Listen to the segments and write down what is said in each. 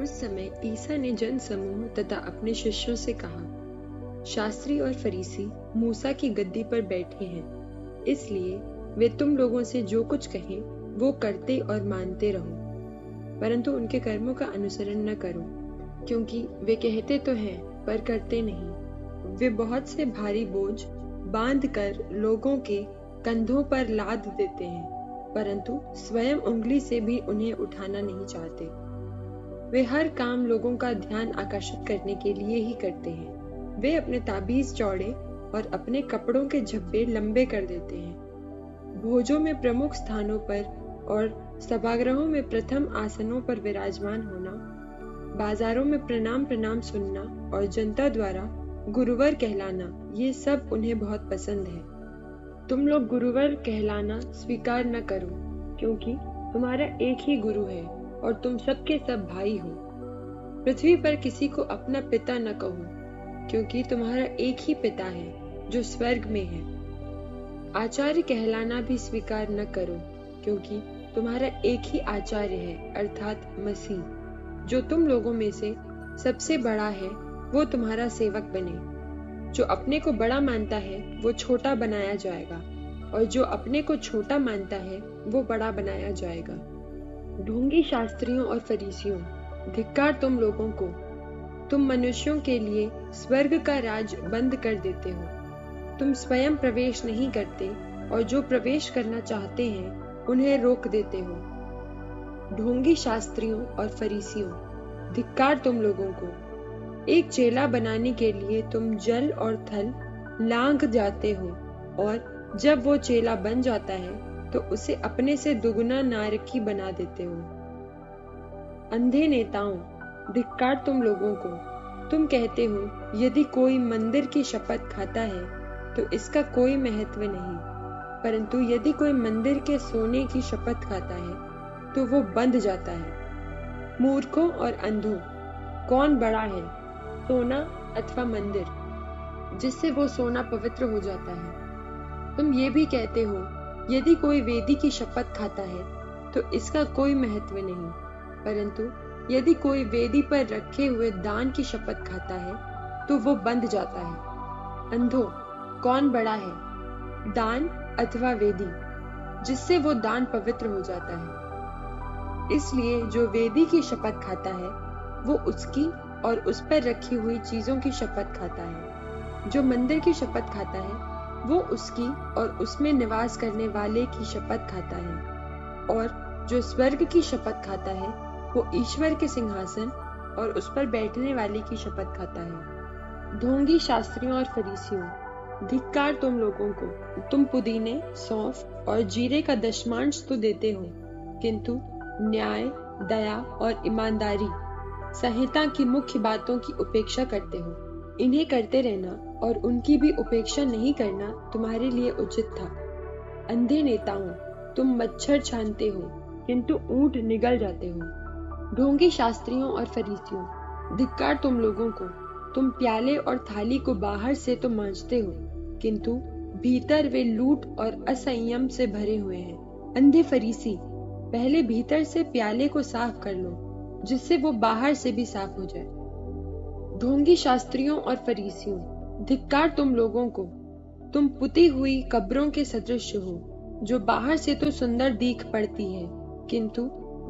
उस समय ईसा ने जन समूह तथा अपने शिष्यों से कहा, शास्त्री और फरीसी मूसा की गद्दी पर बैठे हैं। इसलिए वे तुम लोगों से जो कुछ कहें, वो करते और मानते रहो। परंतु उनके कर्मों का अनुसरण न करो, क्योंकि वे कहते तो हैं, पर करते नहीं। वे बहुत से भारी बोझ बाँध कर लोगों के कंधों पर लाद देते हैं, परंतु स्वयं उंगली से भी उन्हें उठाना नहीं चाहते। वे हर काम लोगों का ध्यान आकर्षित करने के लिए ही करते हैं। वे अपने ताबीज चौड़े और अपने कपड़ों के झब्बे लंबे कर देते हैं। भोजों में प्रमुख स्थानों पर और सभागृहों में प्रथम आसनों पर विराजमान होना, बाजारों में प्रणाम प्रणाम सुनना और जनता द्वारा गुरुवर कहलाना, ये सब उन्हें बहुत पसंद है। तुम लोग गुरुवर कहलाना स्वीकार न करो, क्योंकि तुम्हारा एक ही गुरु है। और तुम सबके सब भाई हो। पृथ्वी पर किसी को अपना पिता न कहो, क्योंकि तुम्हारा एक ही पिता है, जो स्वर्ग में है। आचार्य कहलाना भी स्वीकार न करो, क्योंकि तुम्हारा एक ही आचार्य है, अर्थात मसीह। जो तुम लोगों में से सबसे बड़ा है, वो तुम्हारा सेवक बने। जो अपने को बड़ा मानता है, वो छोटा बनाया जाएगा, और जो अपने को छोटा मानता है, वो बड़ा बनाया जाएगा। ढोंगी शास्त्रियों और फरीसियों, धिक्कार तुम लोगों को। तुम मनुष्यों के लिए स्वर्ग का राज बंद कर देते हो। तुम स्वयं प्रवेश नहीं करते और जो प्रवेश करना चाहते हैं, उन्हें रोक देते हो। ढोंगी शास्त्रियों और फरीसियों, धिक्कार तुम लोगों को। एक चेला बनाने के लिए तुम जल और थल लांग जाते हो और जब वो चेला बन जाता है तो उसे अपने से दुगुना नारकी बना देते हो। अंधे नेताओं, धिक्कार तुम लोगों को। तुम कहते हो, यदि कोई मंदिर की शपथ खाता है तो इसका कोई महत्व नहीं। परंतु यदि कोई मंदिर के सोने की शपथ खाता है तो वो बंद जाता है। मूर्खों और अंधों, कौन बड़ा है, सोना अथवा मंदिर, जिससे वो सोना पवित्र हो जाता है? तुम ये भी कहते हो यदि कोई वेदी की शपथ खाता है तो इसका कोई महत्व नहीं। परंतु यदि कोई वेदी पर रखे हुए दान की शपथ खाता है तो वो बंद जाता है। अंधो, कौन बड़ा है? दान अथवा वेदी, जिससे वो दान पवित्र हो जाता है। इसलिए जो वेदी की शपथ खाता है, वो उसकी और उस पर रखी हुई चीज़ों की शपथ खाता है। जो मंदिर की शपथ खाता है वो उसकी और उसमें निवास करने वाले की शपथ खाता है और जो स्वर्ग की शपथ खाता है, वो ईश्वर के सिंहासन और उस पर बैठने वाले की शपथ खाता है। ढोंगी शास्त्रियों और फरीसियों, धिक्कार तुम लोगों को। तुम पुदीने, सौंफ और जीरे का दशमांश तो देते हो, किंतु न्याय, दया और ईमानदारी, संहिता की मुख्य बातों की उपेक्षा करते हो। इन्हें करते रहना और उनकी भी उपेक्षा नहीं करना तुम्हारे लिए उचित था। अंधे नेताओं, तुम मच्छर छानते हो, किंतु ऊँट निगल जाते हो। ढोंगी शास्त्रियों और फरीसियों, धिक्कार तुम लोगों को, तुम प्याले और थाली को बाहर से तो मांझते हो, किंतु भीतर वे लूट और असंयम से भरे हुए हैं। अंधे फरीसी, पहले भीतर से प्याले को साफ़ कर लो, जिससे वो बाहर से भी साफ़ हो जाए। ढोंगी शास्त्रियों और फरीसियों, धिक्कार तुम लोगों को। तुम पुती हुई कब्रों के सदृश हो, जो बाहर से तो सुंदर दीख पड़ती है, किंतु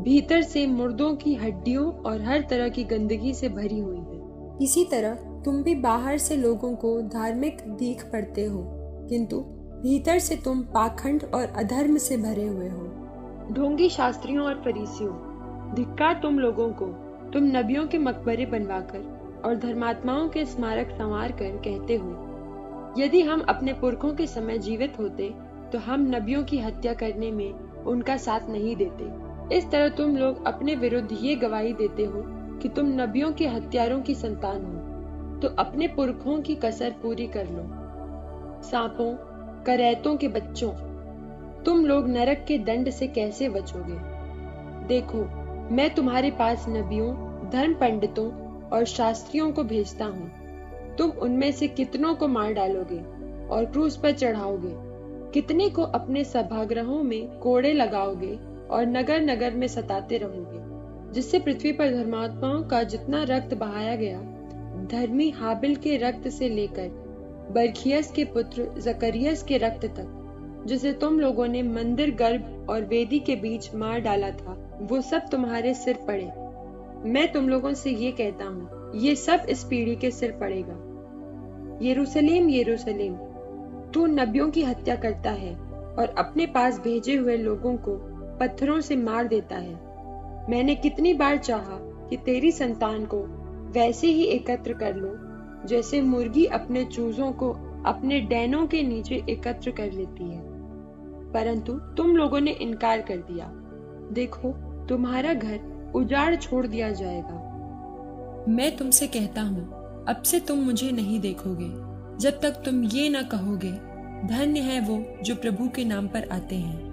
भीतर से मुर्दों की हड्डियों और हर तरह की गंदगी से भरी हुई है। इसी तरह तुम भी बाहर से लोगों को धार्मिक दीख पड़ते हो, किंतु भीतर से तुम पाखंड और अधर्म से भरे हुए हो। ढोंगी शास्त्रियों और फरीसियों, धिक्कार तुम लोगों को, तुम नबियों के मकबरे बनवाकर। और धर्मात्माओं के स्मारक संवार कर कहते हो यदि हम अपने पुरखों के समय जीवित होते तो हम नबियों की हत्या करने में उनका साथ नहीं देते। इस तरह तुम लोग अपने विरुद्ध ये गवाही देते हो कि तुम नबियों के हत्यारों की संतान हो। तो अपने पुरखों की कसर पूरी कर लो। सांपों, करैतों के बच्चों, तुम लोग नरक के दंड से कैसे बचोगे? देखो, मैं तुम्हारे पास नबियों धर्म पंडितों और शास्त्रियों को भेजता हूँ। तुम उनमें से कितनों को मार डालोगे और क्रूस पर चढ़ाओगे? कितने को अपने सभाग्रहों में कोड़े लगाओगे और नगर नगर में सताते रहोगे, जिससे पृथ्वी पर धर्मात्माओं का जितना रक्त बहाया गया, धर्मी हाबिल के रक्त से लेकर बरखियस के पुत्र जकरियस के रक्त तक, जिसे तुम लोगों ने मंदिर गर्भ और वेदी के बीच मार डाला था, वो सब तुम्हारे सिर पड़े। मैं तुम लोगों से ये कहता हूँ, ये सब इस पीढ़ी के सिर पड़ेगा। यरूशलेम यरूशलेम, तू नबियों की हत्या करता है और अपने पास भेजे हुए लोगों को पत्थरों से मार देता है। मैंने कितनी बार चाहा कि तेरी संतान को वैसे ही एकत्र कर लो, जैसे मुर्गी अपने चूजों को अपने डैनों के नीचे एकत्र कर लेती है। परंतु तुम लोगों ने इनकार कर दिया। देखो, तुम्हारा घर उजाड़ छोड़ दिया जाएगा। मैं तुमसे कहता हूँ, अब से तुम मुझे नहीं देखोगे। जब तक तुम ये न कहोगे, धन्य है वो जो प्रभु के नाम पर आते हैं।